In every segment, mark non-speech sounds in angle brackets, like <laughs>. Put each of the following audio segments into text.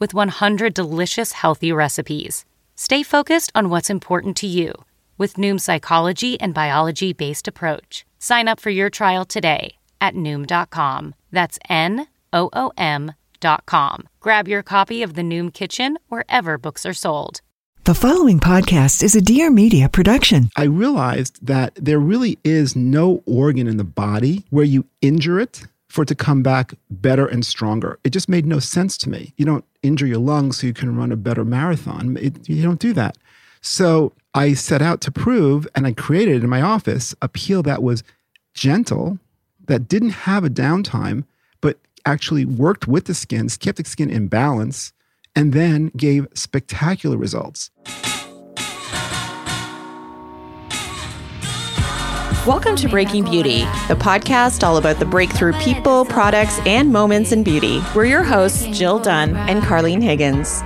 with 100 delicious healthy recipes. Stay focused on what's important to you with Noom's psychology and biology based approach. Sign up for your trial today at Noom.com. That's N O O M.com. Grab your copy of the Noom Kitchen wherever books are sold. The following podcast is a Dear Media production. I realized that there really is no organ in the body where you injure it for it to come back better and stronger. It just made no sense to me. You don't injure your lungs so you can run a better marathon. It, you don't do that. So I set out to prove, and I created in my office a peel that was gentle, that didn't have a downtime, but actually worked with the skin, kept the skin in balance and then gave spectacular results. Welcome to Breaking Beauty, the podcast all about the breakthrough people, products, and moments in beauty. We're your hosts, Jill Dunn and Carlene Higgins.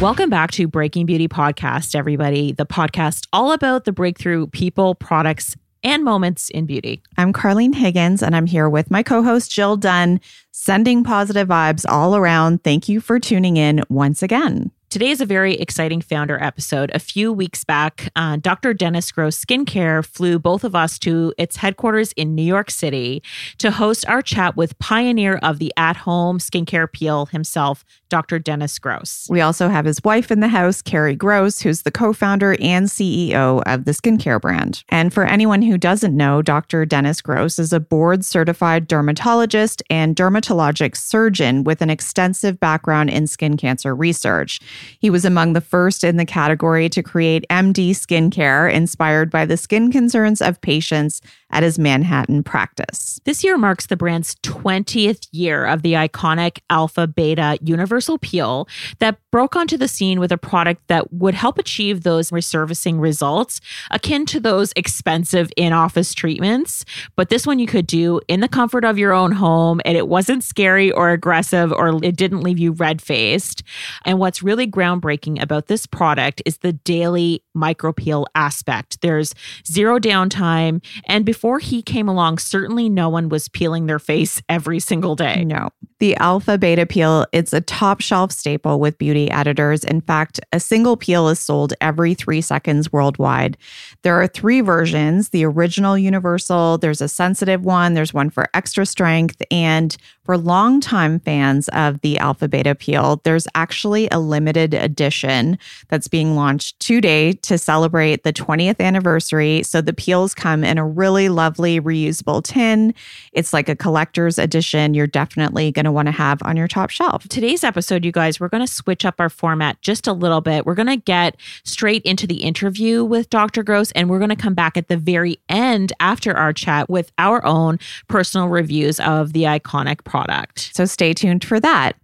Welcome back to Breaking Beauty Podcast, everybody. The podcast all about the breakthrough people, products, and moments in beauty. I'm Carlene Higgins, and I'm here with my co host, Jill Dunn, sending positive vibes all around. Thank you for tuning in once again. Today is a very exciting founder episode. A few weeks back, uh, Dr. Dennis Gross Skincare flew both of us to its headquarters in New York City to host our chat with pioneer of the at home skincare peel himself, Dr. Dennis Gross. We also have his wife in the house, Carrie Gross, who's the co founder and CEO of the skincare brand. And for anyone who doesn't know, Dr. Dennis Gross is a board certified dermatologist and dermatologic surgeon with an extensive background in skin cancer research. He was among the first in the category to create MD Skincare, inspired by the skin concerns of patients at his Manhattan practice. This year marks the brand's 20th year of the iconic Alpha Beta Universal Peel that broke onto the scene with a product that would help achieve those resurfacing results akin to those expensive in office treatments. But this one you could do in the comfort of your own home, and it wasn't scary or aggressive or it didn't leave you red faced. And what's really groundbreaking about this product is the daily micro peel aspect. There's zero downtime. And before he came along, certainly no one was peeling their face every single day. No. The alpha beta peel, it's a top shelf staple with beauty editors. In fact, a single peel is sold every three seconds worldwide. There are three versions the original universal, there's a sensitive one, there's one for extra strength, and for longtime fans of the Alpha Beta Peel, there's actually a limited edition that's being launched today to celebrate the 20th anniversary. So the peels come in a really lovely reusable tin. It's like a collector's edition you're definitely going to want to have on your top shelf. Today's episode, you guys, we're going to switch up our format just a little bit. We're going to get straight into the interview with Dr. Gross, and we're going to come back at the very end after our chat with our own personal reviews of the iconic product product. So stay tuned for that.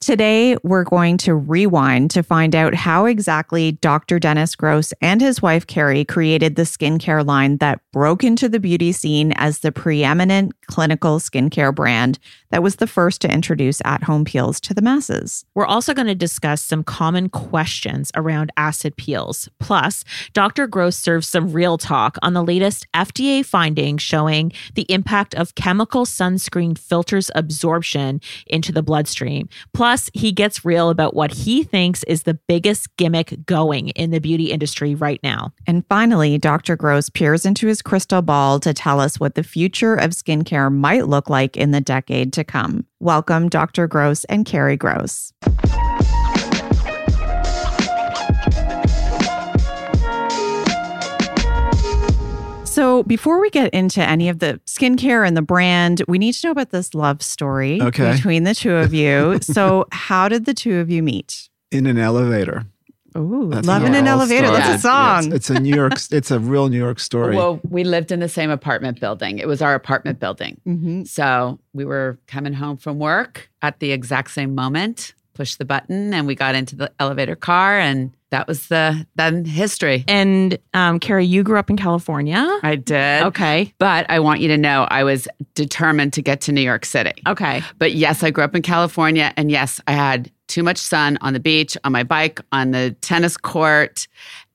Today, we're going to rewind to find out how exactly Dr. Dennis Gross and his wife Carrie created the skincare line that broke into the beauty scene as the preeminent clinical skincare brand that was the first to introduce at home peels to the masses. We're also going to discuss some common questions around acid peels. Plus, Dr. Gross serves some real talk on the latest FDA findings showing the impact of chemical sunscreen filters absorption into the bloodstream. Plus, Plus, he gets real about what he thinks is the biggest gimmick going in the beauty industry right now. And finally, Dr. Gross peers into his crystal ball to tell us what the future of skincare might look like in the decade to come. Welcome, Dr. Gross and Carrie Gross. So, before we get into any of the skincare and the brand, we need to know about this love story Okay. between the two of you. <laughs> so, how did the two of you meet? In an elevator. Ooh, That's love in an it all elevator. That's a song. Yeah, it's, it's a New York. It's a real New York story. Well, we lived in the same apartment building. It was our apartment building. hmm So we were coming home from work at the exact same moment, pushed the button, and we got into the elevator car, and that was the then history. And um, Carrie, you grew up in California. I did. Okay. But I want you to know I was determined to get to New York City. Okay. But yes, I grew up in California. And yes, I had too much sun on the beach, on my bike, on the tennis court.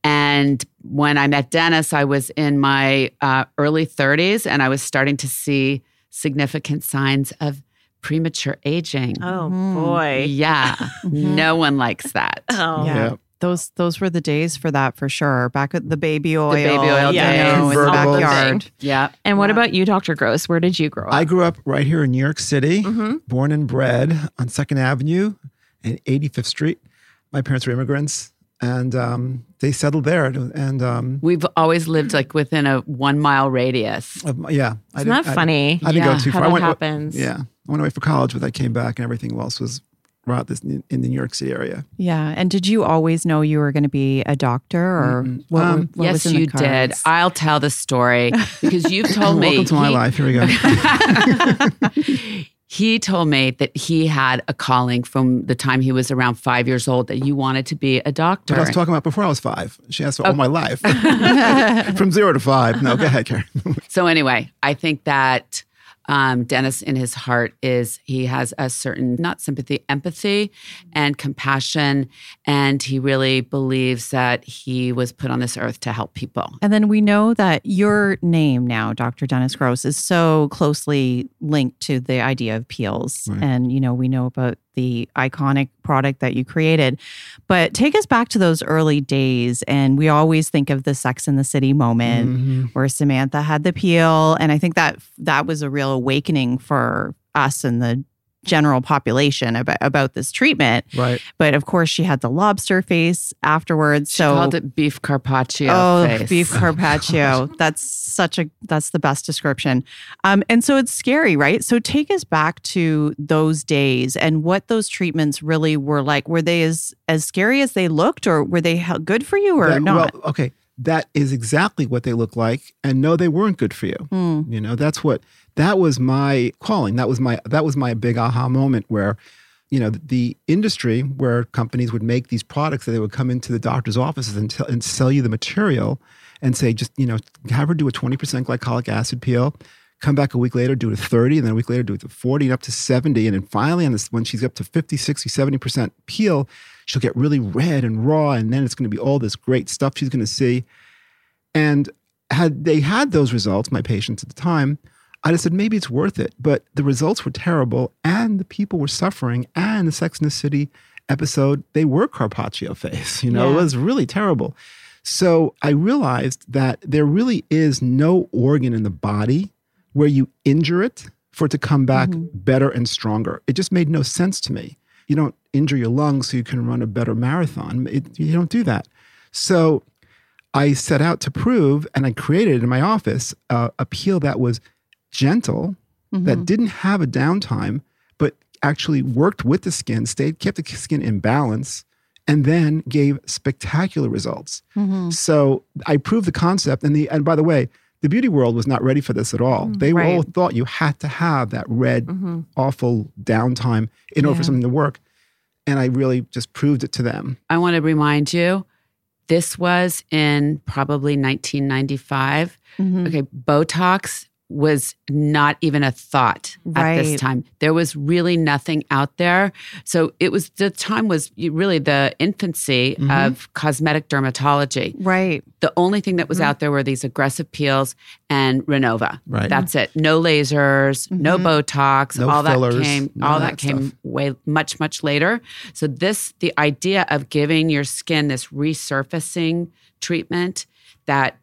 And when I met Dennis, I was in my uh, early 30s and I was starting to see significant signs of premature aging. Oh Mhm. boy. Yeah, <laughs> no one likes that. Oh. Yeah. Yeah. Those those were the days for that for sure. Back at the baby oil, baby oil you days. know, in the backyard. Yeah. And what Yeah. about you, Dr. Gross? Where did you grow up? I grew up right here in New York City, Mhm. born and bred on Second Avenue and 85th Street. My parents were immigrants, and um, they settled there. And um, We've always lived like within a one mile radius. of yeah, Isn't that didn't- I- funny? I, didn't Yeah, go too how far. I went, happens. Yeah, I went away for college, but I came back, and everything else was right this in the New York City area. Yeah. And did you always know you were going to be a doctor, or Mm-mm. what, Um, what yes, was in the you did. I'll tell the story because you've <laughs> told me. Welcome to my he- life. Here we go. <laughs> he told me that he had a calling from the time he was around five years old that you wanted to be a doctor. But I was talking about before I was five. She asked for Oh. all my life, <laughs> from zero to five. No, go ahead, Carrie. so anyway, I think that um, Dennis, in his heart, is he has a certain not sympathy, empathy, and compassion, and he really believes that he was put on this earth to help people. And then we know that your name now, Dr. Dennis Gross, is so closely linked to the idea of peels. Right. And, you know, we know about the iconic product that you created. But take us back to those early days. And we always think of the Sex in the City moment Mhm. where Samantha had the peel. And I think that that was a real awakening for us and the general population about, about this treatment. Right. But of course, she had the lobster face afterwards. She so called it beef carpaccio. Oh, face. beef <laughs> carpaccio. that's such a that's the best description. Um, and so it's scary, right? So take us back to those days and what those treatments really were like. Were they as as scary as they looked, or were they good for you, or That- not? Well, okay. That is exactly what they look like. And no, they weren't good for you. Hmm. You know, that's what that was my calling. That was my that was my big aha moment where, you know, the industry where companies would make these products that they would come into the doctor's offices and, tell, and sell you the material and say, just, you know, have her do a 20% glycolic acid peel. Come back a week later, do it to 30, and then a week later, do it to 40 and up to 70. And then finally, on this, when she's up to 50, 60, 70% peel, she'll get really red and raw. And then it's going to be all this great stuff she's going to see. And had they had those results, my patients at the time, I just said maybe it's worth it. But the results were terrible, and the people were suffering. And the Sex in the City episode, they were Carpaccio face. You know, it was really terrible. So I realized that there really is no organ in the body where you injure it for it to come back better and stronger. It just made no sense to me. You don't injure your lungs so you can run a better marathon. It, you don't do that. So I set out to prove, and I created in my office uh, a peel that was gentle, that didn't have a downtime, but actually worked with the skin, stayed, kept the skin in balance, and then gave spectacular results. So I proved the concept, and the and by the way, the beauty world was not ready for this at all. they right. all thought you had to have that red, awful downtime in order for something to work, and I really just proved it to them. I want to remind you, this was in probably 1995. Mhm. Okay, Botox was not even a thought at this time. There was really nothing out there. So it was the time was really the infancy mm-hmm. of cosmetic dermatology. Right. The only thing that was mm-hmm. out there were these aggressive peels and Renova. Right. That's it. No lasers, no mm-hmm. Botox. No all fillers, that came. All that, that came stuff. way much much later. So this the idea of giving your skin this resurfacing treatment that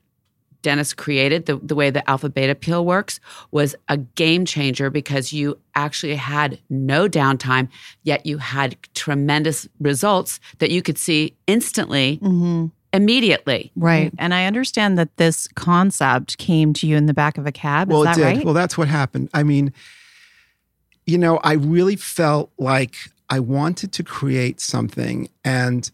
Dennis created, the, the way the alpha beta peel works, was a game changer because you actually had no downtime, yet you had tremendous results that you could see instantly, Mm-hmm. immediately. Right. And I understand that this concept came to you in the back of a cab. well, Is that it did. right? Well, that's what happened. I mean, you know, I really felt like I wanted to create something, and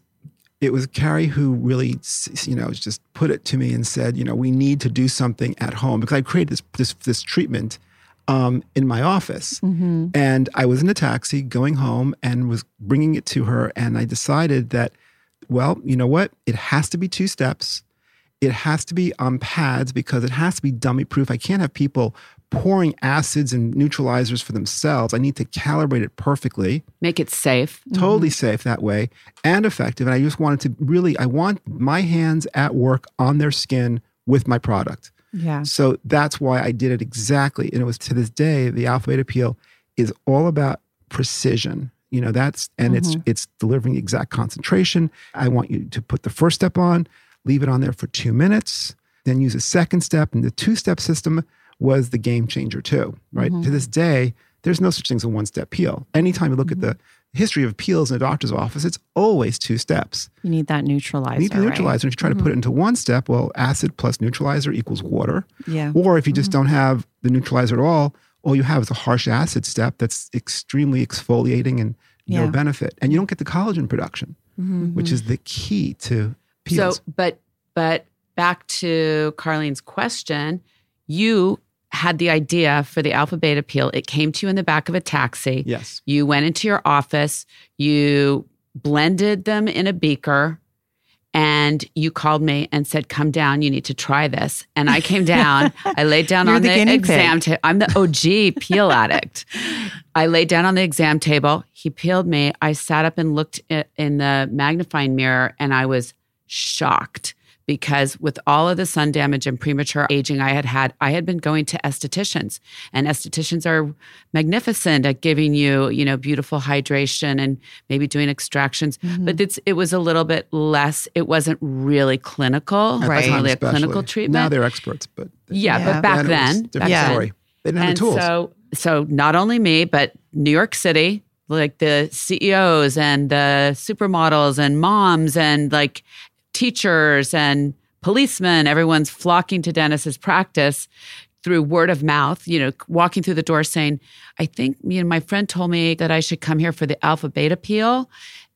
it was Carrie who really, you know, just put it to me and said, you know, we need to do something at home because I created this this this treatment um, in my office, Mm-hmm. and I was in a taxi going home and was bringing it to her, and I decided that, well, you know what, it has to be two steps. It has to be on pads because it has to be dummy proof. I can't have people pouring acids and neutralizers for themselves. I need to calibrate it perfectly, Make it safe. totally mm-hmm. safe that way and effective. And I just wanted to really, I want my hands at work on their skin with my product. yeah. So that's why I did it exactly. And it was to this day, the alpha beta peel is all about precision. You know, that's and it's mm-hmm. it's delivering the exact concentration. I want you to put the first step on, leave it on there for two minutes, then use a second step. And the two-step system was the game changer too, right? To this mm-hmm. day, there's no such thing as a one-step peel. Anytime you look at the mm-hmm. history of peels in a doctor's office, it's always two steps. You need that neutralizer. You need the right? neutralizer. If you try to put it mm-hmm. into one step, well, acid plus neutralizer equals water. Yeah. Or if you just don't have the neutralizer at all, all you have is a harsh acid step that's extremely exfoliating and no Yeah. benefit. And you don't get the collagen production, which is the key to peels. So, but but back to Carlene's question, you had the idea for the alpha beta peel. It came to you in the back of a taxi. yes. You went into your office, you blended them in a beaker, and you called me and said, Come down, you need to try this. And I came down, I laid <laughs> down on the the, exam table. I'm the OG peel addict. I laid down on the exam table. He peeled me. I sat up and looked in the magnifying mirror and I was shocked because with all of the sun damage and premature aging I had had, I had been going to estheticians and estheticians are magnificent at giving you, you know, beautiful hydration and maybe doing extractions, mm-hmm. but it's it was a little bit less, it wasn't really clinical. At It the wasn't time really a clinical treatment. Now they're experts, but yeah, Yeah. but back then, different Yeah. story. They didn't have and the tools. so so not only me but new york city like the ceos and the supermodels and moms and like teachers and policemen everyone's flocking to dennis's practice through word of mouth you know walking through the door saying i think me and my friend told me that i should come here for the alpha beta peel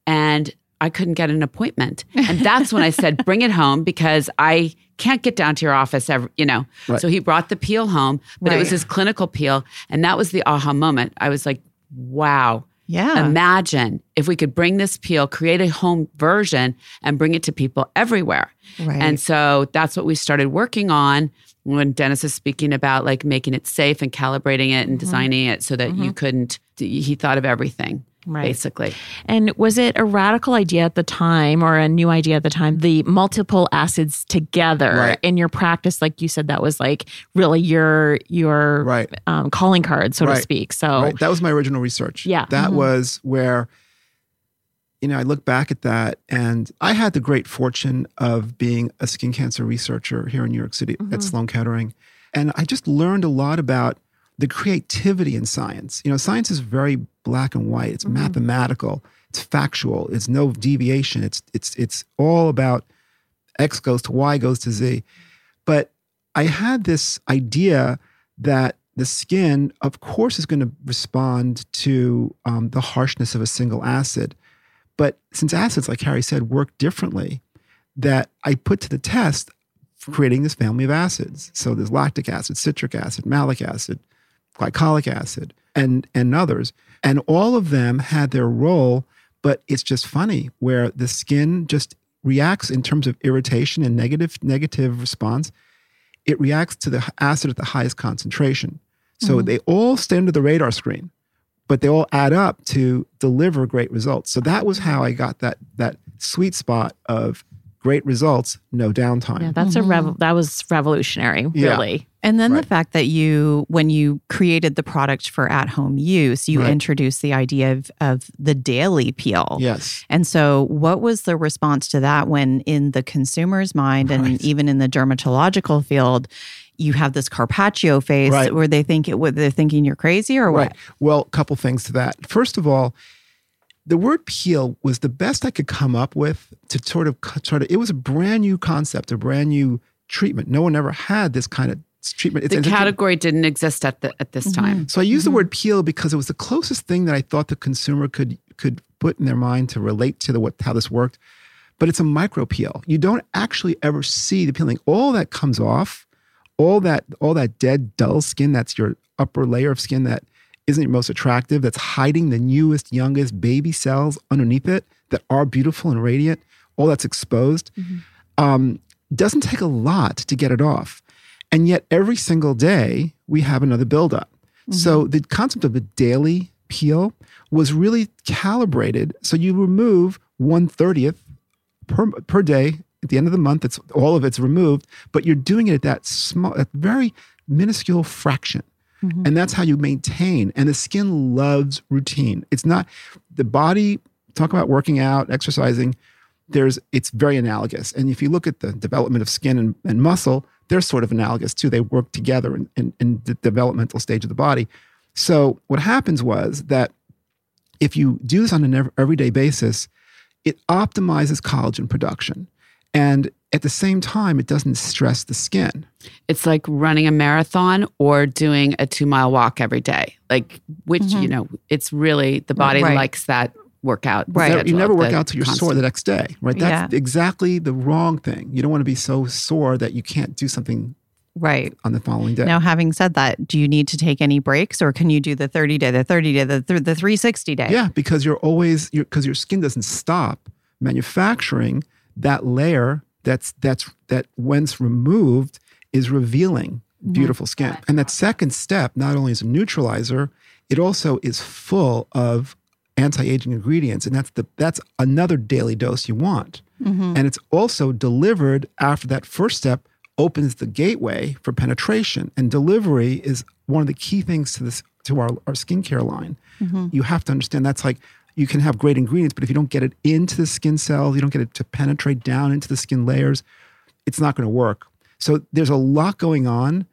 and I couldn't get an appointment. And <laughs> that's when I said, bring it home because I can't get down to your office ever, you know. Right. So he brought the peel home, but it was his clinical peel. And that was the aha moment. I was like, wow. Yeah. Imagine if we could bring this peel, create a home version, and bring it to people everywhere. Right. And so that's what we started working on when Dennis is speaking about like making it safe and calibrating it and mm-hmm. designing it so that you mm-hmm. couldn't, he thought of everything. Right. Basically. And was it a radical idea at the time or a new idea at the time, the multiple acids together Right. in your practice? Like you said, that was like really your your Right. um, calling card, so to speak. So Right. That was my original research. Yeah. That Mhm. was where, you know, I look back at that and I had the great fortune of being a skin cancer researcher here in New York City at Sloan Kettering. And I just learned a lot about the creativity in science. You know, science is very black and white. It's mathematical. It's factual. It's no deviation. It's it's it's all about X goes to Y goes to Z. But I had this idea that the skin, of course, is going to respond to um, the harshness of a single acid. But since acids, like Carrie said, work differently, that I put to the test for creating this family of acids. So there's lactic acid, citric acid, malic acid, glycolic acid, and, and others. And all of them had their role, but it's just funny where the skin just reacts in terms of irritation and negative negative response it reacts to the acid at the highest concentration. So mm-hmm. they all stay under the radar screen, but they all add up to deliver great results. So that was how I got that that sweet spot of great results, no downtime. Yeah, that's mm-hmm. a rev- that was revolutionary, really. Yeah. And then right. the fact that you, when you created the product for at home use, you right. introduced the idea of, of the daily peel. Yes. And so, what was the response to that when, in the consumer's mind right. and even in the dermatological field, you have this Carpaccio face right. where they think it, what they're thinking you're crazy or what? Right. Well, a couple things to that. First of all, the word peel was the best I could come up with to sort of sort of it was a brand new concept, a brand new treatment. No one ever had this kind of treatment. It's, the category didn't exist at the at this mm-hmm. time. So I used mm-hmm. the word peel because it was the closest thing that I thought the consumer could could put in their mind to relate to the what how this worked. But it's a micro peel. You don't actually ever see the peeling. All that comes off, all that all that dead dull skin that's your upper layer of skin that isn't your most attractive, that's hiding the newest, youngest baby cells underneath it that are beautiful and radiant, all that's exposed. Mm-hmm. Um, doesn't take a lot to get it off. And yet, every single day, we have another buildup. Mm-hmm. So, the concept of a daily peel was really calibrated. So, you remove 130th per, per day. At the end of the month, it's all of it's removed, but you're doing it at that small, that very minuscule fraction. Mm-hmm. And that's how you maintain. And the skin loves routine. It's not the body, talk about working out, exercising, there's it's very analogous. And if you look at the development of skin and, and muscle, they're sort of analogous too. They work together in, in, in the developmental stage of the body. So what happens was that if you do this on an everyday basis, it optimizes collagen production. And at the same time, it doesn't stress the skin. It's like running a marathon or doing a two mile walk every day. Like, which, mm-hmm. you know, it's really the body right. likes that workout. Right. You never work out till you're constant. sore the next day, right? That's yeah. exactly the wrong thing. You don't want to be so sore that you can't do something right on the following day. Now, having said that, do you need to take any breaks, or can you do the thirty day, the thirty day, the the three sixty day? Yeah, because you're always because your skin doesn't stop manufacturing that layer. That's that's that once removed is revealing mm-hmm. beautiful skin. And that second step not only is a neutralizer, it also is full of anti-aging ingredients and that's the that's another daily dose you want mm-hmm. and it's also delivered after that first step opens the gateway for penetration and delivery is one of the key things to this to our, our skincare line mm-hmm. you have to understand that's like you can have great ingredients but if you don't get it into the skin cells you don't get it to penetrate down into the skin layers it's not going to work so there's a lot going on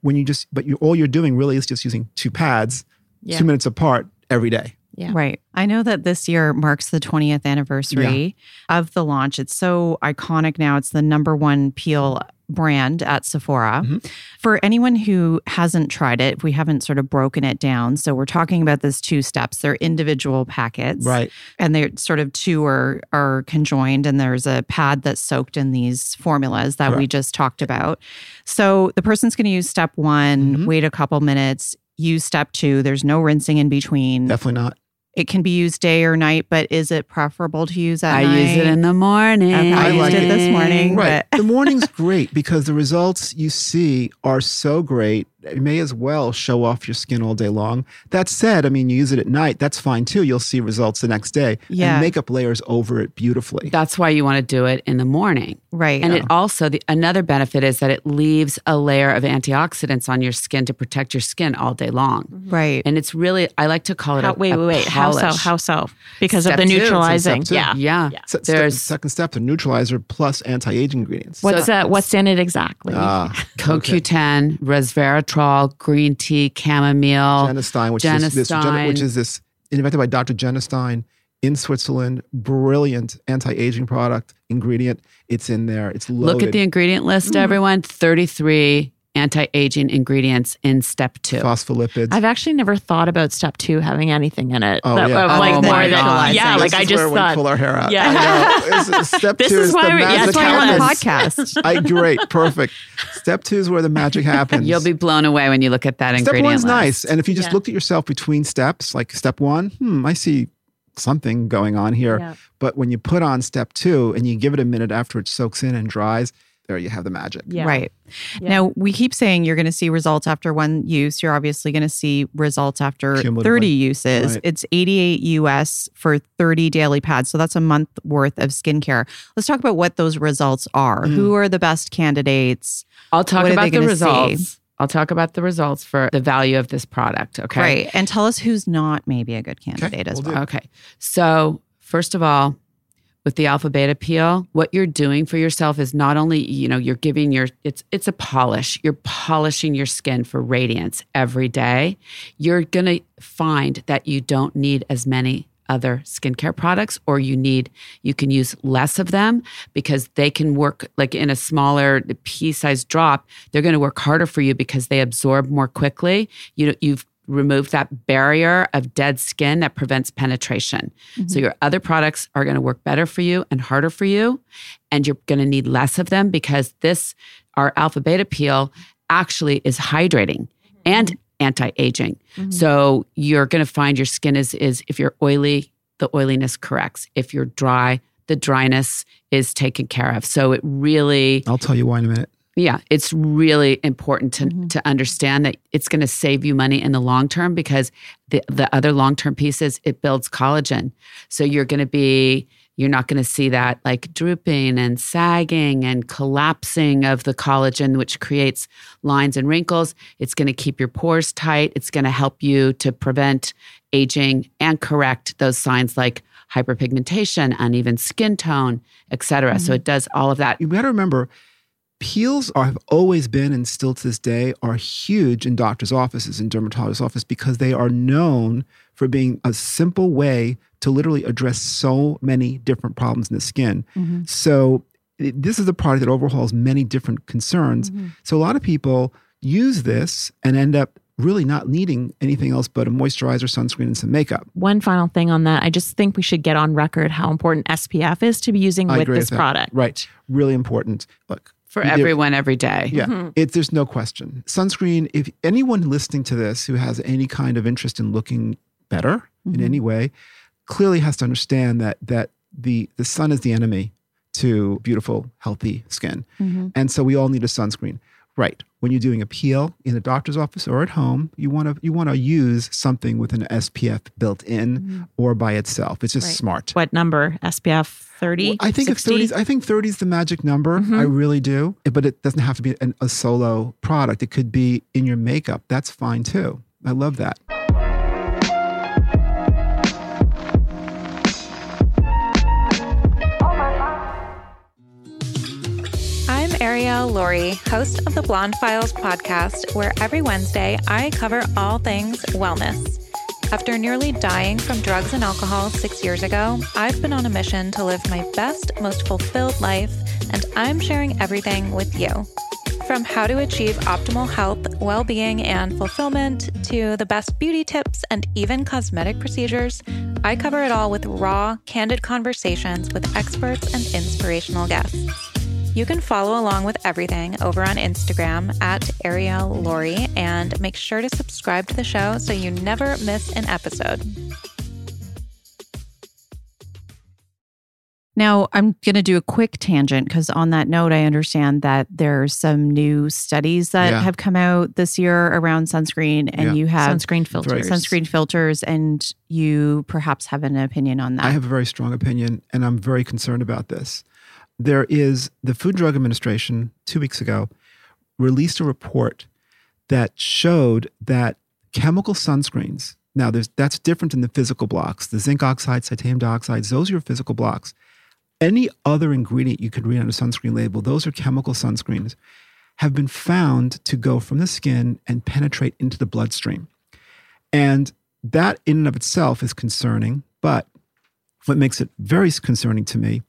when you just but you all you're doing really is just using two pads yeah. two minutes apart every day yeah. Right. I know that this year marks the 20th anniversary yeah. of the launch. It's so iconic now. It's the number one peel brand at Sephora. Mm-hmm. For anyone who hasn't tried it, we haven't sort of broken it down. So we're talking about this two steps. They're individual packets. Right. And they're sort of two are are conjoined and there's a pad that's soaked in these formulas that Correct. we just talked about. So the person's going to use step 1, mm-hmm. wait a couple minutes, use step 2. There's no rinsing in between. Definitely not. It can be used day or night, but is it preferable to use at I night? use it in the morning. Okay, I, I used like it, it this morning. Right. the morning's great because the results you see are so great you may as well show off your skin all day long. That said, I mean, you use it at night, that's fine too. You'll see results the next day. Yeah. And makeup layers over it beautifully. That's why you want to do it in the morning. Right. And it also, the, another benefit is that it leaves a layer of antioxidants on your skin to protect your skin all day long. Right. And it's really, I like to call it How, a, Wait, a wait, wait. Polish. How so? How so? Because step of the neutralizing. Yeah. Yeah. yeah. Se- There's second step, the neutralizer plus anti aging ingredients. What's, so, uh, what's in it exactly? <laughs> Uh, CoQ10, okay. Resveratrol, green tea, chamomile, Genistein, which is this, which is this invented by Dr. Genistein in Switzerland. Brilliant anti-aging product ingredient. It's in there. It's loaded. Look at the ingredient list, mm. everyone. Thirty-three anti-aging ingredients in step two. Phospholipids. I've actually never thought about step two having anything in it. Oh, that, yeah. Uh, like oh more than yeah, like I just where thought. We pull our hair out. Yeah. <laughs> step this two is, is, why the we, magic that's why we're on the podcast. <laughs> I great, perfect. <laughs> Step two is where the magic happens. You'll be blown away when you look at that step ingredient one's list. nice, and if you just yeah. looked at yourself between steps, like step one, hmm, I see something going on here. Yeah. But when you put on step two and you give it a minute after it soaks in and dries, there you have the magic. Yeah. Right. Yeah. Now, we keep saying you're going to see results after one use. You're obviously going to see results after 30 uses. Right. It's 88 US for 30 daily pads. So that's a month worth of skincare. Let's talk about what those results are. Mm. Who are the best candidates? I'll talk What about the results. see? I'll talk about the results for the value of this product. Okay. Right. And tell us who's not maybe a good candidate as we'll well. Okay. So, first of all, with the alpha beta peel, what you're doing for yourself is not only, you know, you're giving your it's it's a polish. You're polishing your skin for radiance every day. You're going to find that you don't need as many other skincare products or you need you can use less of them because they can work like in a smaller pea size drop they're going to work harder for you because they absorb more quickly you know you've removed that barrier of dead skin that prevents penetration. So mm-hmm. your other products are going to work better for you and harder for you and you're going to need less of them because this our alpha beta peel actually is hydrating mm-hmm. and anti-aging. Mm-hmm. So you're going to find your skin is is if you're oily the oiliness corrects. If you're dry the dryness is taken care of. So it really I'll tell you why in a minute. Yeah, it's really important to mm-hmm. to understand that it's going to save you money in the long term because the the other long term piece is it builds collagen. So you're going to be you're not going to see that like drooping and sagging and collapsing of the collagen, which creates lines and wrinkles. It's going to keep your pores tight. It's going to help you to prevent aging and correct those signs like hyperpigmentation, uneven skin tone, et cetera. So mm-hmm. it does all of that. You got to remember, peels are, have always been and still to this day are huge in doctors' offices and dermatologists' office because they are known for being a simple way to literally address so many different problems in the skin. Mm-hmm. So it- this is a product that overhauls many different concerns. Mm-hmm. So a lot of people use this and end up really not needing anything else but a moisturizer, sunscreen, and some makeup. One final thing on that. I just think we should get on record how important SPF is to be using I with this product. Right. Really important. Look, For everyone every day. Yeah, mm-hmm. it, there's no question. Sunscreen, if anyone listening to this who has any kind of interest in looking better in mm-hmm. any way, clearly has to understand that that the the sun is the enemy to beautiful, healthy skin. Mm-hmm. And so we all need a sunscreen. Right. When you're doing a peel in a doctor's office or at home, you want to you want to use something with an SPF built in mm-hmm. or by itself. It's just Right. smart. What number? SPF 30? Well, I think if 30s, I think 30 is the magic number. I mm-hmm. really do. But it doesn't have to be an, a solo product. It could be in your makeup. That's fine too. I love that. Arielle Lorre, host of the Blonde Files podcast, where every Wednesday I cover all things wellness. After nearly dying from drugs and alcohol six years ago, I've been on a mission to live my best, most fulfilled life, and I'm sharing everything with you. From how to achieve optimal health, well being, and fulfillment to the best beauty tips and even cosmetic procedures, I cover it all with raw, candid conversations with experts and inspirational guests. You can follow along with everything over on Instagram at Arielle Lorre and make sure to subscribe to the show so you never miss an episode. Now, I'm going to do a quick tangent because on that note, I understand that there's some new studies that Yeah. have come out this year around sunscreen, and Yeah. you have Sunscreen filters. sunscreen filters, and you perhaps have an opinion on that. I have a very strong opinion, and I'm very concerned about this. There is the Food and Drug Administration two weeks ago released a report that showed that chemical sunscreens. Now, there's that's different than the physical blocks. The zinc oxide, titanium dioxides, those are your physical blocks. Any other ingredient you could read on a sunscreen label, those are chemical sunscreens, have been found to go from the skin and penetrate into the bloodstream. And that in and of itself is concerning, but what makes it very concerning to me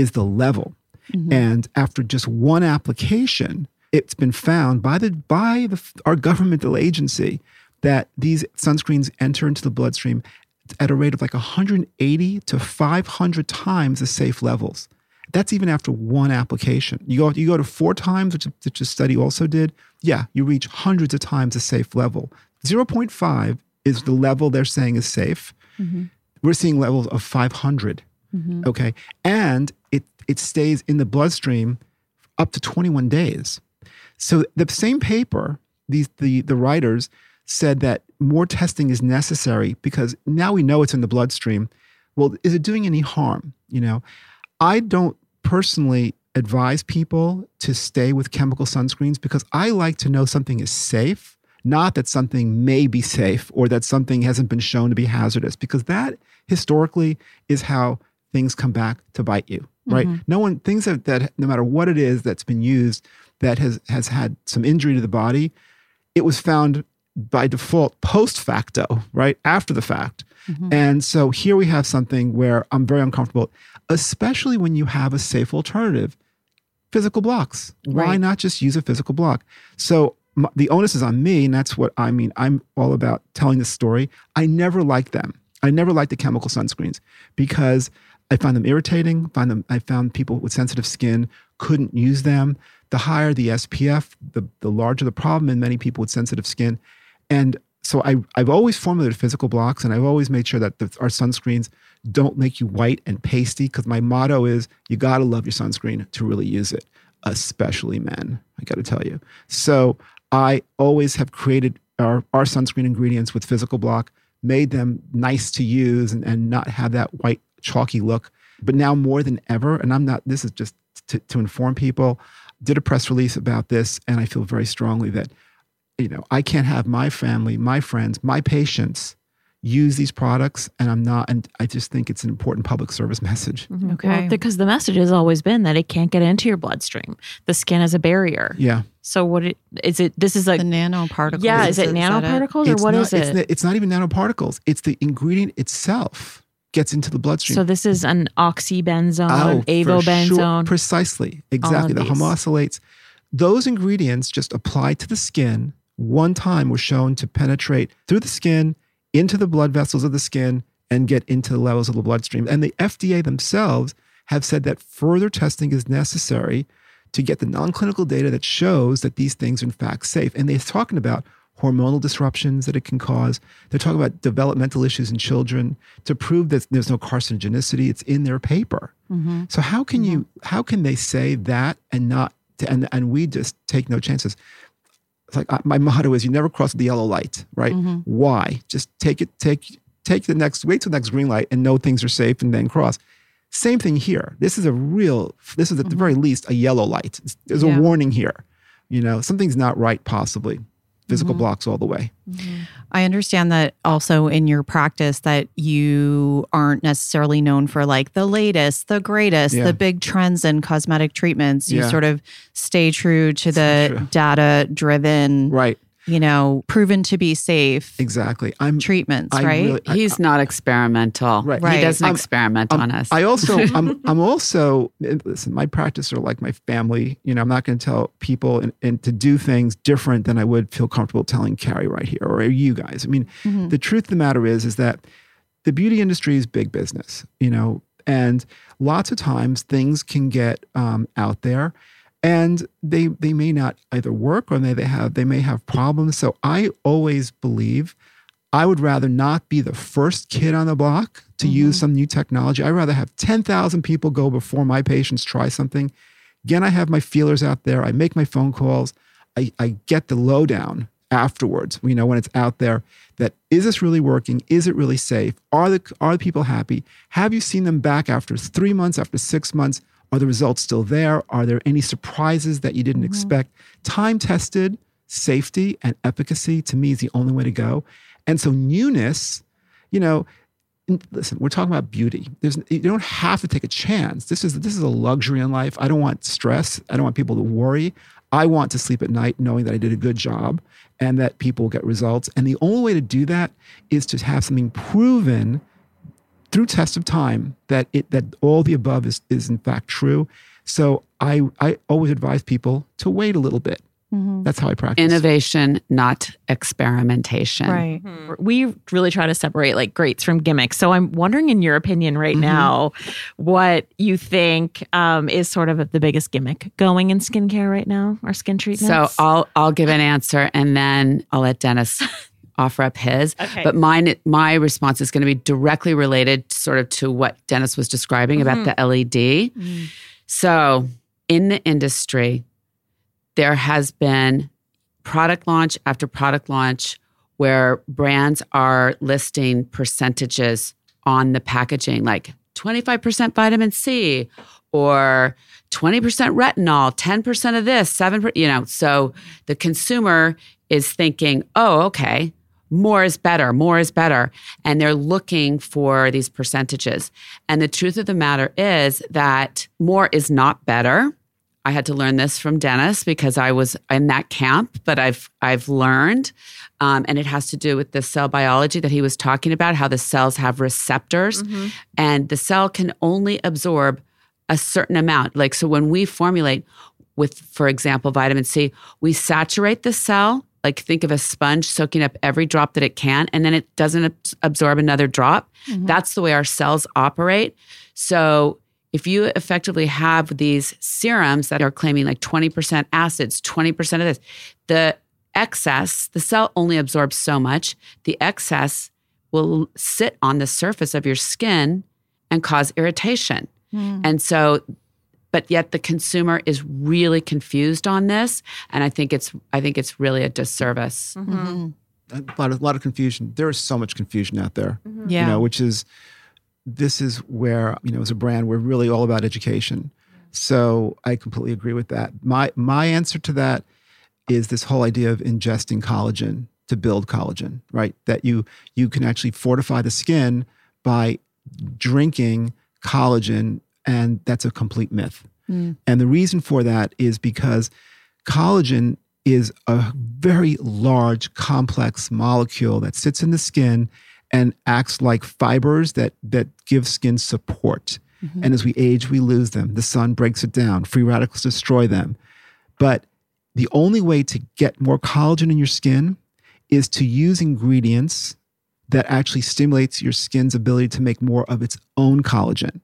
is the level. Mm-hmm. And after just one application, it's been found by the by the, our governmental agency that these sunscreens enter into the bloodstream at a rate of like 180 to 500 times the safe levels. That's even after one application. You go you go to four times, which, which a study also did. Yeah, you reach hundreds of times the safe level. 0.5 is the level they're saying is safe. Mm-hmm. We're seeing levels of 500. Mm-hmm. Okay, and it it stays in the bloodstream up to 21 days. So the same paper, these the the writers said that more testing is necessary because now we know it's in the bloodstream. Well, is it doing any harm? You know, I don't personally advise people to stay with chemical sunscreens because I like to know something is safe, not that something may be safe or that something hasn't been shown to be hazardous, because that historically is how things come back to bite you, right? Mm-hmm. No one things that, that no matter what it is that's been used that has has had some injury to the body, it was found by default post facto, right? After the fact. Mm-hmm. And so here we have something where I'm very uncomfortable, especially when you have a safe alternative physical blocks. Why right. not just use a physical block? So m- the onus is on me, and that's what I mean. I'm all about telling the story. I never liked them. I never liked the chemical sunscreens because I found them irritating. Find them. I found people with sensitive skin couldn't use them. The higher the SPF, the the larger the problem in many people with sensitive skin. And so I, I've always formulated physical blocks, and I've always made sure that the, our sunscreens don't make you white and pasty because my motto is you got to love your sunscreen to really use it, especially men. I got to tell you. So I always have created our, our sunscreen ingredients with physical block, made them nice to use and, and not have that white chalky look. But now more than ever, and I'm not, this is just to, to inform people, did a press release about this, and I feel very strongly that, you know, I can't have my family, my friends, my patients use these products and I'm not and I just think it's an important public service <laughs> message. Mm-hmm. Okay. Well, because the message has always been that it can't get into your bloodstream. The skin is a barrier. Yeah. So what it, is it this is like the nanoparticles. Yeah, is, is it nanoparticles it? or what not, is it? It's, it's not even nanoparticles. It's the ingredient itself gets into the bloodstream. So this is an oxybenzone, oh, avobenzone. Sure. Precisely. Exactly. The homosalates. Those ingredients just applied to the skin one time were shown to penetrate through the skin into the blood vessels of the skin and get into the levels of the bloodstream. And the FDA themselves have said that further testing is necessary to get the non clinical data that shows that these things are in fact safe. And they're talking about hormonal disruptions that it can cause. They're talking about developmental issues in children to prove that there's no carcinogenicity. It's in their paper. Mm-hmm. So how can mm-hmm. you how can they say that and not and and we just take no chances? It's like uh, my motto is you never cross the yellow light, right? Mm-hmm. Why? Just take it, take take the next, wait till the next green light and know things are safe and then cross. Same thing here. This is a real, this is at the mm-hmm. very least a yellow light. There's yeah. a warning here. You know, something's not right, possibly physical mm-hmm. blocks all the way. Mm-hmm. I understand that also in your practice that you aren't necessarily known for like the latest, the greatest, yeah. the big trends in cosmetic treatments. You yeah. sort of stay true to the data driven right you know, proven to be safe. Exactly. I'm treatments, I right? Really, I, He's not experimental. Right. right. He doesn't I'm, experiment I'm, on us. I also, <laughs> I'm, I'm also, listen, my practice are like my family. You know, I'm not going to tell people and, and, to do things different than I would feel comfortable telling Carrie right here or you guys. I mean, mm-hmm. the truth of the matter is, is that the beauty industry is big business, you know, and lots of times things can get um, out there and they they may not either work or they, they have they may have problems. So i always believe i would rather not be the first kid on the block to mm-hmm. use some new technology. I'd rather have 10,000 people go before my patients try something. Again i have my feelers out there. I make my phone calls. I, I get the lowdown afterwards you know when it's out there that is this really working? Is it really safe? Are the are the people happy? Have you seen them back after three months after six months are the results still there? Are there any surprises that you didn't mm-hmm. expect? Time tested safety and efficacy to me is the only way to go. And so newness, you know, listen, we're talking about beauty. There's you don't have to take a chance. This is this is a luxury in life. I don't want stress. I don't want people to worry. I want to sleep at night knowing that I did a good job and that people get results. And the only way to do that is to have something proven through test of time that it that all the above is is in fact true. So I I always advise people to wait a little bit. Mm-hmm. That's how I practice. Innovation, not experimentation. Right. Mm-hmm. We really try to separate like greats from gimmicks. So I'm wondering, in your opinion, right mm-hmm. now, what you think um, is sort of the biggest gimmick going in skincare right now, or skin treatments. So I'll I'll give an answer, and then I'll let Dennis <laughs> offer up his. Okay. But mine, my response is going to be directly related, sort of, to what Dennis was describing mm-hmm. about the LED. Mm. So in the industry, there has been product launch after product launch where brands are listing percentages on the packaging, like 25% vitamin C or 20% retinol, 10% of this, 7%, you know. So the consumer is thinking, oh, okay, more is better, more is better. And they're looking for these percentages. And the truth of the matter is that more is not better. I had to learn this from Dennis because I was in that camp, but I've I've learned, um, and it has to do with the cell biology that he was talking about, how the cells have receptors, mm-hmm. and the cell can only absorb a certain amount. Like so, when we formulate with, for example, vitamin C, we saturate the cell like think of a sponge soaking up every drop that it can and then it doesn't absorb another drop mm-hmm. that's the way our cells operate so if you effectively have these serums that are claiming like 20% acids 20% of this the excess the cell only absorbs so much the excess will sit on the surface of your skin and cause irritation mm. and so but yet the consumer is really confused on this and i think it's i think it's really a disservice mm-hmm. mm-hmm. a lot of a lot of confusion there is so much confusion out there mm-hmm. yeah you know which is this is where you know as a brand we're really all about education so i completely agree with that my my answer to that is this whole idea of ingesting collagen to build collagen right that you you can actually fortify the skin by drinking collagen and that's a complete myth. Mm. And the reason for that is because collagen is a very large, complex molecule that sits in the skin and acts like fibers that, that give skin support. Mm-hmm. And as we age, we lose them. The sun breaks it down, free radicals destroy them. But the only way to get more collagen in your skin is to use ingredients that actually stimulates your skin's ability to make more of its own collagen.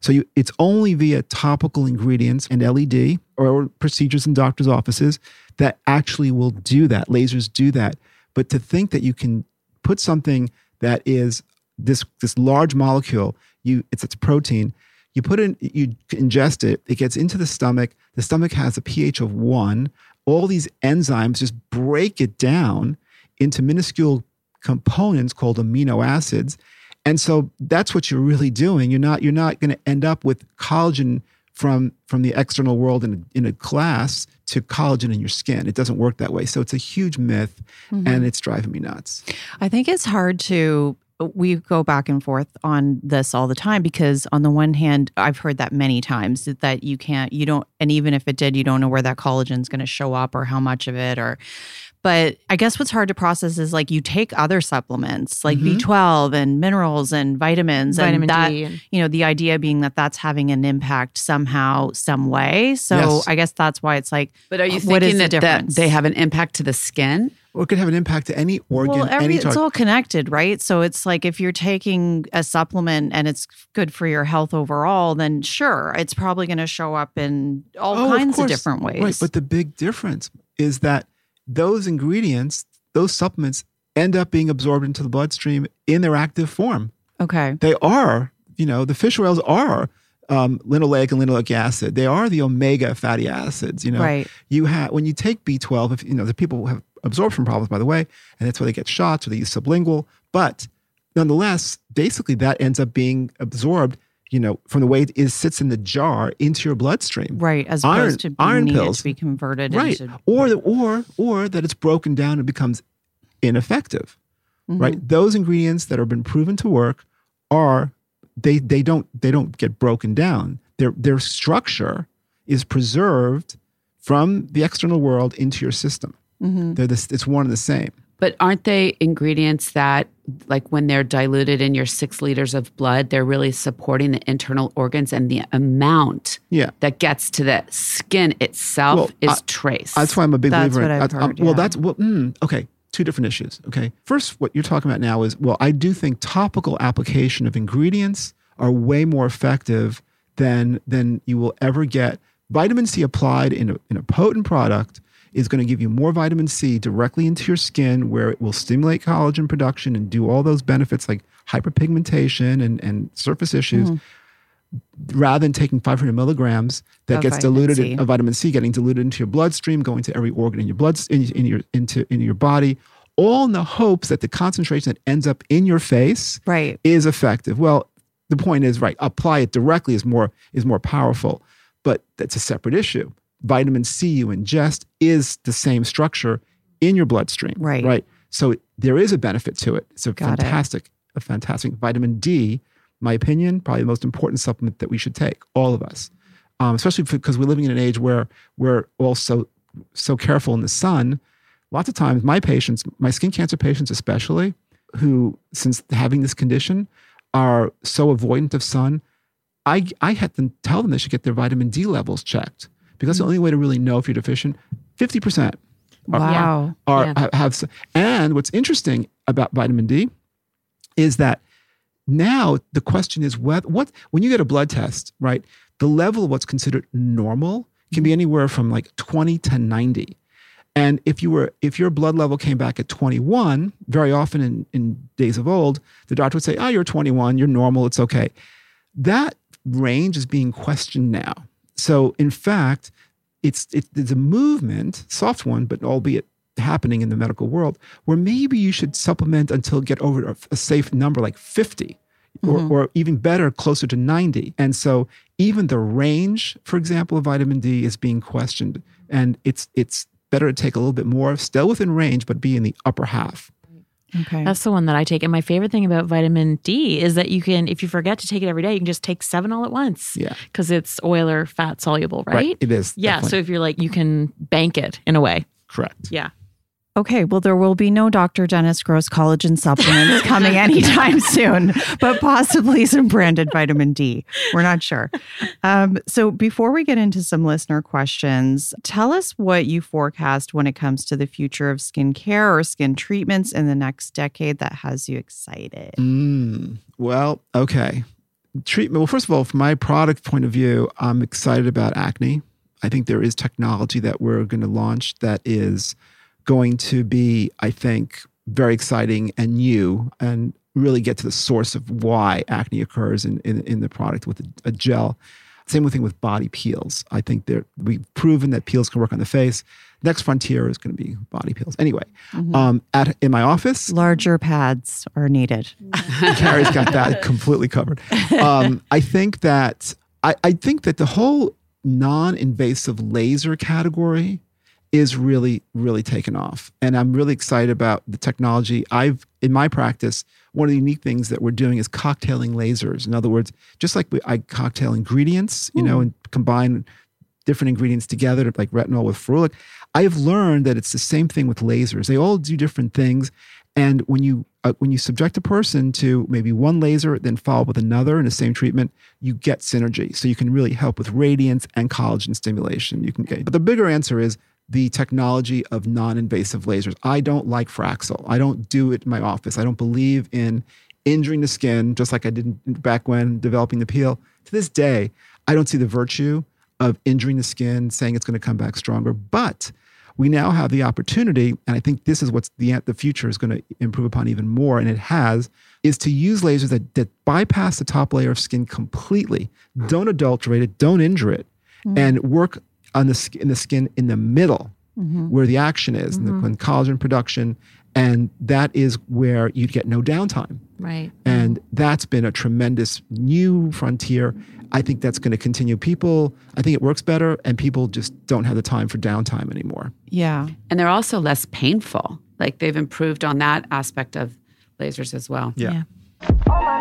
So you, it's only via topical ingredients and LED or procedures in doctors' offices that actually will do that. Lasers do that. But to think that you can put something that is this this large molecule, you it's it's protein, you put in you ingest it, it gets into the stomach. The stomach has a pH of one. All these enzymes just break it down into minuscule components called amino acids and so that's what you're really doing. You're not you're not going to end up with collagen from from the external world in a, in a glass to collagen in your skin. It doesn't work that way. So it's a huge myth, mm-hmm. and it's driving me nuts. I think it's hard to. We go back and forth on this all the time because, on the one hand, I've heard that many times that you can't, you don't, and even if it did, you don't know where that collagen is going to show up or how much of it, or but I guess what's hard to process is like you take other supplements like mm-hmm. B12 and minerals and vitamins Vitamin and that, D. You know, the idea being that that's having an impact somehow, some way. So yes. I guess that's why it's like, but are you thinking that, the that they have an impact to the skin? Or it could have an impact to any organ. Well, every, any it's all connected, right? So it's like if you're taking a supplement and it's good for your health overall, then sure, it's probably going to show up in all oh, kinds of, of different ways. Right, but the big difference is that those ingredients, those supplements end up being absorbed into the bloodstream in their active form. Okay. They are, you know, the fish oils are um, linoleic and linoleic acid. They are the omega fatty acids. You know, right. you have when you take B12. If you know, the people have absorption problems, by the way, and that's why they get shots or they use sublingual. But nonetheless, basically, that ends up being absorbed you know, from the way it is sits in the jar into your bloodstream. Right, as iron, opposed to iron pills to be converted right. Into- or the, or or that it's broken down and becomes ineffective. Mm-hmm. Right? Those ingredients that have been proven to work are they they don't they don't get broken down. Their their structure is preserved from the external world into your system. Mm-hmm. They're this, it's one and the same. But aren't they ingredients that, like when they're diluted in your six liters of blood, they're really supporting the internal organs and the amount yeah. that gets to the skin itself well, is I, trace. That's why I'm a big that's believer. What in, I've heard, yeah. Well, that's well, mm, okay. Two different issues. Okay. First, what you're talking about now is well, I do think topical application of ingredients are way more effective than than you will ever get. Vitamin C applied in a, in a potent product is going to give you more vitamin C directly into your skin where it will stimulate collagen production and do all those benefits like hyperpigmentation and, and surface issues. Mm-hmm. rather than taking 500 milligrams that Of gets diluted C. of vitamin C getting diluted into your bloodstream going to every organ in your blood in, in your into in your body all in the hopes that the concentration that ends up in your face Right. is effective well the point is right apply it directly is more is more powerful but that's a separate issue vitamin c you ingest is the same structure in your bloodstream Right. right? So there is a benefit to it. It's a Got it. fantastic a fantastic vitamin d my opinion probably the most important supplement that we should take all of us. Um, especially because we're living in an age where we're also so careful in the sun. Lots of times my patients my skin cancer patients especially who since having this condition are so avoidant of sun i i had to tell them they should get their vitamin d levels checked because the mm. only way to really know if you're deficient 50% Wow. are Yeah. ha- have and what's interesting about vitamin D is that now the question is what what when you get a blood test right the level of what's considered normal can be anywhere from like 20 to 90 and if you were if your blood level came back at 21 very often in, in days of old the doctor would say oh you're 21 you're normal it's okay that range is being questioned now so in fact it's it, it's a movement soft one but albeit happening in the medical world where maybe you should supplement until get over a, a safe number like 50 or, mm-hmm. or even better closer to 90 and so even the range for example of vitamin d is being questioned and it's it's better to take a little bit more still within range but be in the upper half Okay. That's the one that I take. And my favorite thing about vitamin D is that you can, if you forget to take it every day, you can just take seven all at once. Yeah. Because it's oil or fat soluble, right? it is Yeah. definitely So if you're like, you can bank it in a way. correct Yeah. Okay, well, there will be no Dr. Dennis Gross collagen supplements <laughs> coming anytime <laughs> soon, but possibly some branded vitamin D. We're not sure. Um, so, before we get into some listener questions, tell us what you forecast when it comes to the future of skincare or skin treatments in the next decade that has you excited. Mm, well, okay. Treatment. Well, first of all, from my product point of view, I'm excited about acne. I think there is technology that we're going to launch that is going to be, I think, very exciting and new and really get to the source of why acne occurs in, in, in the product with a, a gel. Same thing with body peels. I think there we've proven that peels can work on the face. Next frontier is going to be body peels. Anyway, um, at in my office, Larger pads are needed. <laughs> Carrie's got that completely covered. Um, I think that I, I think that the whole non-invasive laser category is really really taken off, and I'm really excited about the technology. I've in my practice, one of the unique things that we're doing is cocktailing lasers. In other words, just like we, I cocktail ingredients, you know, and combine different ingredients together, like retinol with ferulic. I've learned that it's the same thing with lasers. They all do different things, and when you uh, when you subject a person to maybe one laser, then followed with another in the same treatment, you get synergy. So you can really help with radiance and collagen stimulation. You can get, but the bigger answer is the technology of non-invasive lasers. I don't like Fraxel. I don't do it in my office. I don't believe in injuring the skin, just like I did back when developing the peel. To this day, I don't see the virtue of injuring the skin, saying it's going to come back stronger. But we now have the opportunity, and I think this is what the the future is going to improve upon even more, and it has, is to use lasers that, that bypass the top layer of skin completely, don't adulterate it, don't injure it, mm-hmm. and work on the in the skin in the middle mm-hmm. where the action is, in the mm-hmm. in collagen production, and that is where you'd get no downtime. Right. And that's been a tremendous new frontier. I think that's going to continue. People, I think it works better, and people just don't have the time for downtime anymore. Yeah. And they're also less painful. Like they've improved on that aspect of lasers as well. Yeah. Oh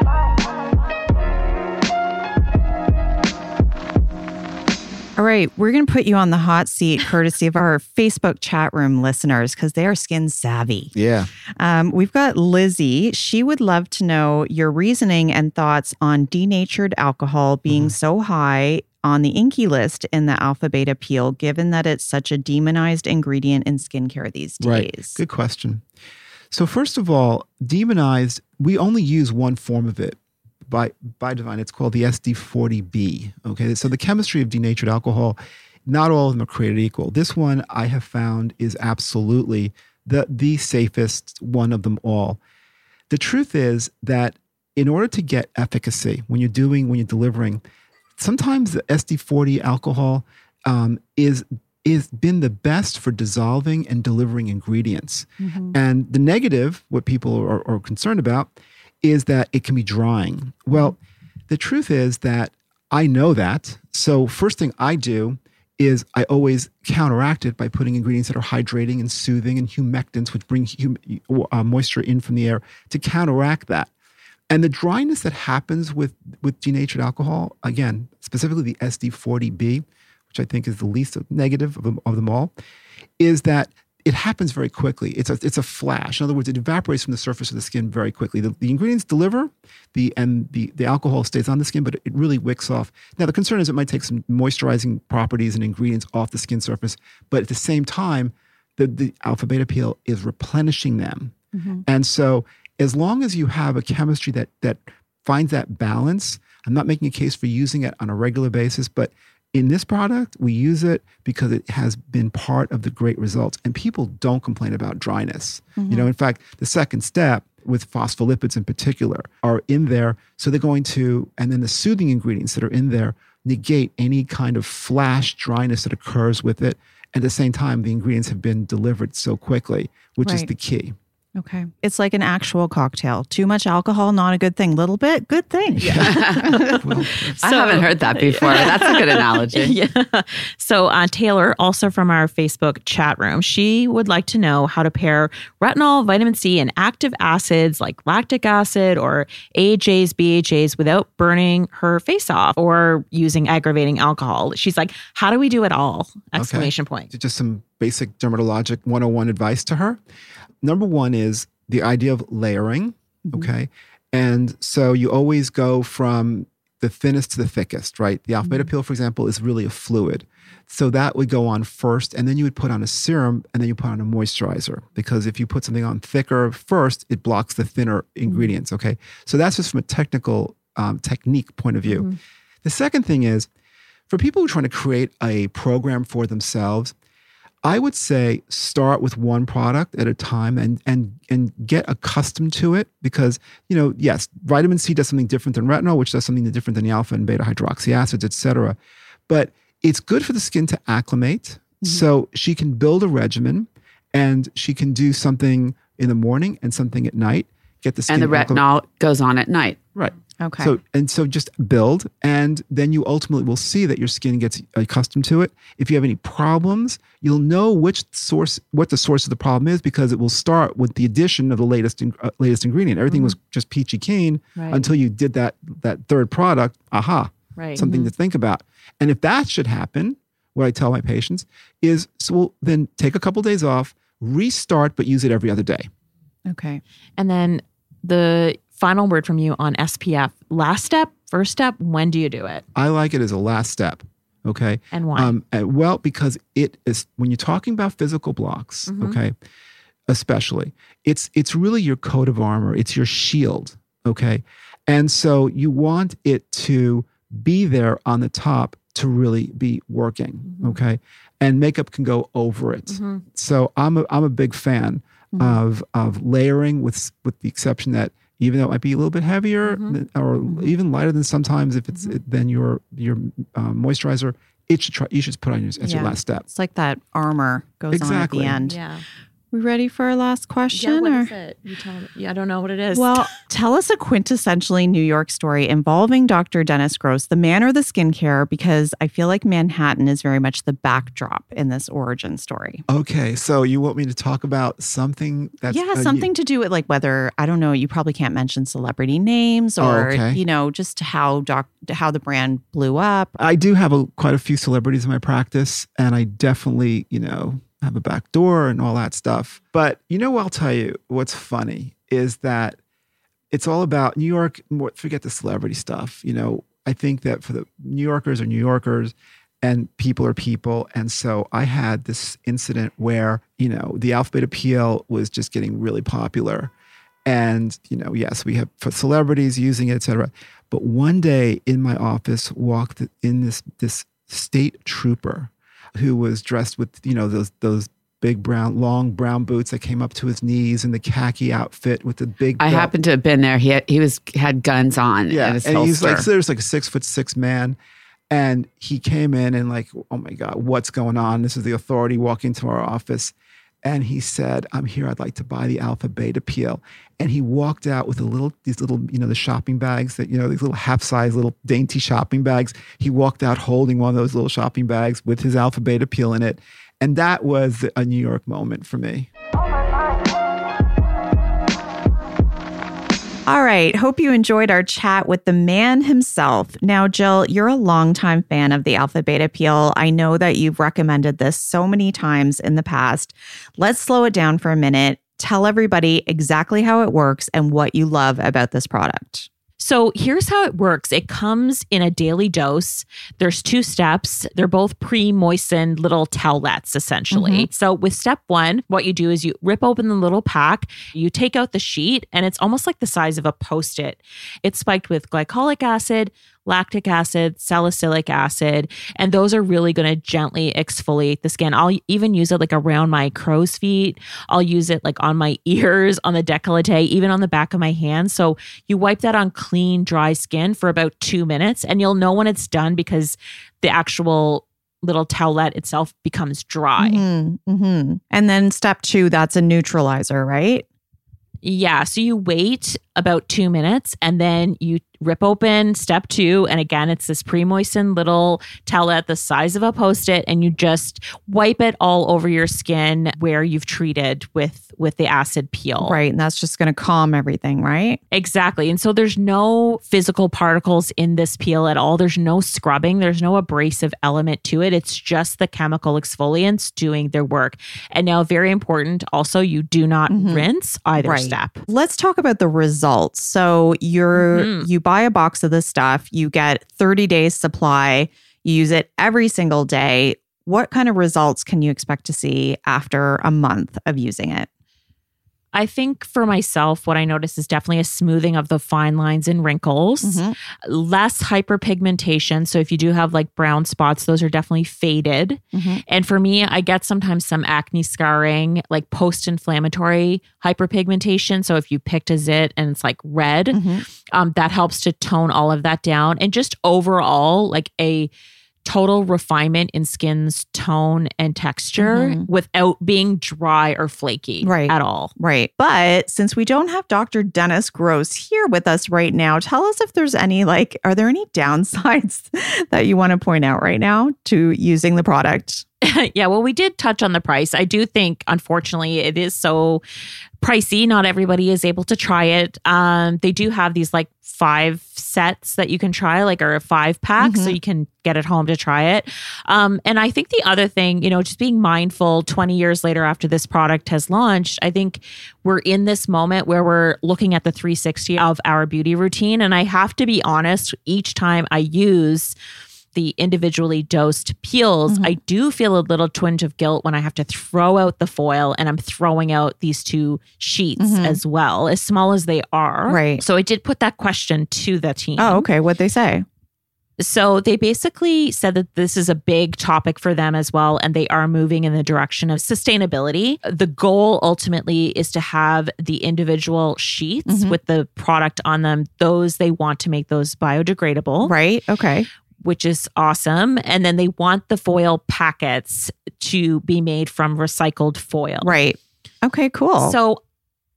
All right, we're going to put you on the hot seat <laughs> courtesy of our Facebook chat room listeners because they are skin savvy. Yeah. Um, we've got Lizzie. She would love to know your reasoning and thoughts on denatured alcohol being so high on the INCI list in the alpha beta peel, given that it's such a demonized ingredient in skincare these days. Right. Good question. So first of all, demonized, we only use one form of it by by divine. It's called the SD40B. Okay. So the chemistry of denatured alcohol, not all of them are created equal. This one I have found is absolutely the the safest one of them all. The truth is that in order to get efficacy when you're doing when you're delivering, sometimes the SD40 alcohol um, is is been the best for dissolving and delivering ingredients. Mm-hmm. And the negative, what people are, are, concerned about, is that it can be drying. Well, the truth is that I know that. So first thing I do is I always counteract it by putting ingredients that are hydrating and soothing and humectants, which bring hum- uh, moisture in from the air to counteract that. And the dryness that happens with, with denatured alcohol, again, specifically the SD40B, which I think is the least negative of them, of them all, is that it happens very quickly. It's a, it's a flash. In other words, it evaporates from the surface of the skin very quickly. The, the ingredients deliver, the and the, the alcohol stays on the skin, but it really wicks off. Now, the concern is it might take some moisturizing properties and ingredients off the skin surface, but at the same time, the, the alpha beta peel is replenishing them. Mm-hmm. And so, as long as you have a chemistry that that finds that balance, I'm not making a case for using it on a regular basis, but in this product, we use it because it has been part of the great results. And people don't complain about dryness. Mm-hmm. You know, mm-hmm. in fact, the second step with phospholipids in particular are in there. So they're going to, and then the soothing ingredients that are in there negate any kind of flash dryness that occurs with it. At the same time, the ingredients have been delivered so quickly, which right. is the key. Okay. It's like an actual cocktail. Too much alcohol, not a good thing. Little bit, good thing. Yeah. <laughs> well, <laughs> so, I haven't heard that before. That's a good analogy. <laughs> Yeah. So, uh, Taylor, also from our Facebook chat room, she would like to know how to pair retinol, vitamin C, and active acids like lactic acid or AHAs, BHAs without burning her face off or using aggravating alcohol. She's like, how do we do it all? Exclamation okay. point. Just some basic dermatologic 101 advice to her number one is the idea of layering. Mm-hmm. Okay. And so you always go from the thinnest to the thickest, right? The alpha beta mm-hmm. peel, for example, is really a fluid. So that would go on first, and then you would put on a serum, and then you put on a moisturizer. Because if you put something on thicker first, it blocks the thinner mm-hmm. ingredients. Okay. So that's just from a technical um, technique point of view. Mm-hmm. The second thing is for people who are trying to create a program for themselves, I would say start with one product at a time and and and get accustomed to it because you know yes vitamin C does something different than retinol which does something different than the alpha and beta hydroxy acids etc. But it's good for the skin to acclimate mm-hmm. so she can build a regimen and she can do something in the morning and something at night. Get the skin and the retinol goes on at night. Right. Okay. So and so just build and then you ultimately will see that your skin gets accustomed to it. If you have any problems, you'll know which source what the source of the problem is because it will start with the addition of the latest uh, latest ingredient. Everything mm-hmm. was just peachy keen right. until you did that that third product. Aha. Right. Something mm-hmm. to think about. And if that should happen, what I tell my patients is so we'll then take a couple days off, restart but use it every other day. Okay. And then the final word from you on SPF. Last step, first step, when do you do it? I like it as a last step. Okay. And why? Um, well, because it is when you're talking about physical blocks, mm-hmm. okay, especially, it's it's really your coat of armor. It's your shield. Okay. And so you want it to be there on the top to really be working. Mm-hmm. Okay. And makeup can go over it. Mm-hmm. So I'm a I'm a big fan mm-hmm. of of layering with with the exception that even though it might be a little bit heavier mm-hmm. or mm-hmm. even lighter than sometimes if it's mm-hmm. than your your uh, moisturizer it should try you should put on your, as yeah. your last step it's like that armor goes exactly. on at the end yeah we ready for our last question? Yeah, what or? is it? You tell me. Yeah, I don't know what it is. Well, tell us a quintessentially New York story involving Dr. Dennis Gross, the man or the skincare, because I feel like Manhattan is very much the backdrop in this origin story. Okay, so you want me to talk about something that's yeah, uh, something you, to do with like whether I don't know. You probably can't mention celebrity names or oh, okay. you know just how doc how the brand blew up. I do have a, quite a few celebrities in my practice, and I definitely you know have a back door and all that stuff. But you know, I'll tell you what's funny is that it's all about New York. Forget the celebrity stuff. You know, I think that for the New Yorkers are New Yorkers and people are people. And so I had this incident where, you know, the alpha beta peel was just getting really popular. And, you know, yes, we have celebrities using it, et cetera. But one day in my office walked in this this state trooper who was dressed with you know those those big brown, long brown boots that came up to his knees and the khaki outfit with the big. I belt. happened to have been there. He had, he was had guns on. Yeah, and he's like, so there's like a six foot six man, and he came in and like, oh my god, what's going on? This is the authority walking to our office, and he said, I'm here. I'd like to buy the alpha beta peel, and he walked out with a little these little you know the shopping bags that you know these little half size little dainty shopping bags. He walked out holding one of those little shopping bags with his alpha beta peel in it, and that was a New York moment for me. All right. Hope you enjoyed our chat with the man himself. Now, Jill, you're a longtime fan of the Alpha Beta Peel. I know that you've recommended this so many times in the past. Let's slow it down for a minute. Tell everybody exactly how it works and what you love about this product. So here's how it works it comes in a daily dose. There's two steps. They're both pre moistened little towelettes, essentially. Mm-hmm. So, with step one, what you do is you rip open the little pack, you take out the sheet, and it's almost like the size of a post it. It's spiked with glycolic acid, lactic acid, salicylic acid, and those are really going to gently exfoliate the skin. I'll even use it like around my crow's feet. I'll use it like on my <laughs> ears, on the décolleté, even on the back of my hands. So you wipe that on clean, dry skin for about two minutes, and you'll know when it's done because the actual little towelette itself becomes dry. Mhm, mhm. And then step two, that's a neutralizer, right? Yeah. So you wait about two minutes and then you rip open step two. And again, it's this pre moistened little towelette the size of a post it, and you just wipe it all over your skin where you've treated with with the acid peel. Right. And that's just going to calm everything, right? Exactly. And so there's no physical particles in this peel at all. There's no scrubbing, there's no abrasive element to it. It's just the chemical exfoliants doing their work. And now, very important also, you do not rinse either Right. step. Let's talk about the results. So you're Mhm. you buy a box of this stuff, you get 30 days supply, you use it every single day. What kind of results can you expect to see after a month of using it? I think for myself, what I notice is definitely a smoothing of the fine lines and wrinkles, Mhm. less hyperpigmentation. So if you do have like brown spots, those are definitely faded. Mhm. And for me, I get sometimes some acne scarring, like post inflammatory hyperpigmentation. So if you picked a zit and it's like red, Mhm. um, that helps to tone all of that down. And just overall, like a total refinement in skin's tone and texture Mhm. without being dry or flaky Right. at all. Right. But since we don't have Dr. Dennis Gross here with us right now, tell us if there's any like, are there any <laughs> downsides <laughs> that you want to point out right now to using the product? <laughs> yeah, well, we did touch on the price. I do think, unfortunately, it is so pricey. Not everybody is able to try it. Um, they do have these like five sets that you can try, like or a five pack, so you can get it home to try it. Um, and I think the other thing, you know, just being mindful. Twenty years later, after this product has launched, I think we're in this moment where we're looking at the 360 of our beauty routine, and I have to be honest. Each time I use the individually dosed peels, Mm-hmm. I do feel a little twinge of guilt when I have to throw out the foil and I'm throwing out these two sheets as well, as small as they are. Mm-hmm. Right. So I did put that question to the team. Oh, okay. What'd they say? So they basically said that this is a big topic for them as well, and they are moving in the direction of sustainability. The goal ultimately is to have the individual sheets Mhm. with the product on them. Those they want to make those biodegradable Right. Okay. Which is awesome. And then they want the foil packets to be made from recycled foil. Right. Okay, cool. So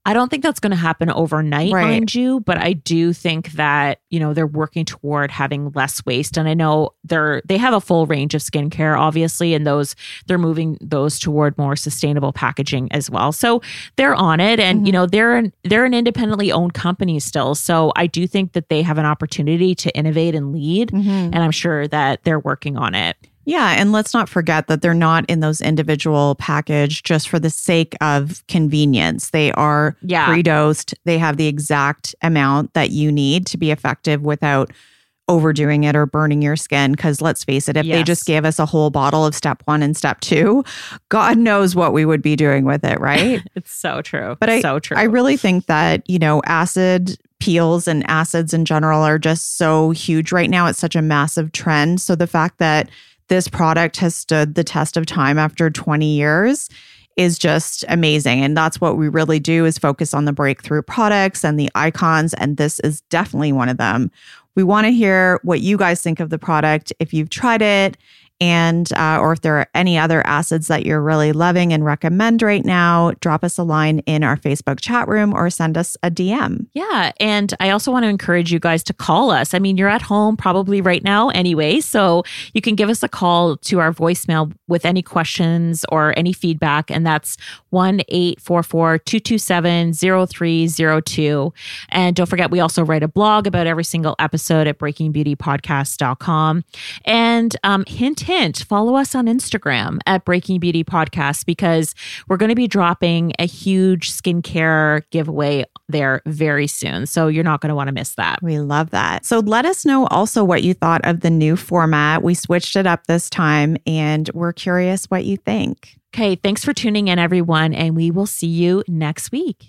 I don't think that's going to happen overnight, Right. mind you, but I do think that, you know, they're working toward having less waste. And I know they're they have a full range of skincare, obviously, and those they're moving those toward more sustainable packaging as well. So they're on it. And, you know, they're an they're an independently owned company still. So I do think that they have an opportunity to innovate and lead. Mhm. And I'm sure that they're working on it. Yeah, and let's not forget that they're not in those individual package just for the sake of convenience. They are Yeah. pre-dosed. They have the exact amount that you need to be effective without overdoing it or burning your skin because let's face it if they just gave us a whole bottle of step 1 and step 2 god knows what we would be doing with it right <laughs> It's so true. But I, so true. I really think that, you know, acid peels and acids in general are just so huge right now. It's such a massive trend. So the fact that this product has stood the test of time after 20 years is just amazing. And that's what we really do is focus on the breakthrough products and the icons. And this is definitely one of them. We want to hear what you guys think of the product. If you've tried it, and uh, or if there are any other acids that you're really loving and recommend right now drop us a line in our facebook chat room or send us a dm yeah and i also want to encourage you guys to call us. I mean you're at home probably right now anyway so you can give us a call to our voicemail with any questions or any feedback and that's 1-844-227-0302 and don't forget we also write a blog about every single episode at breakingbeautypodcast.com and um, hint hint, follow us on Instagram at Breaking Beauty Podcast because we're going to be dropping a huge skincare giveaway there very soon. So you're not going to want to miss that. We love that. So let us know also what you thought of the new format. We switched it up this time and we're curious what you think. Okay, thanks for tuning in, everyone, and we will see you next week.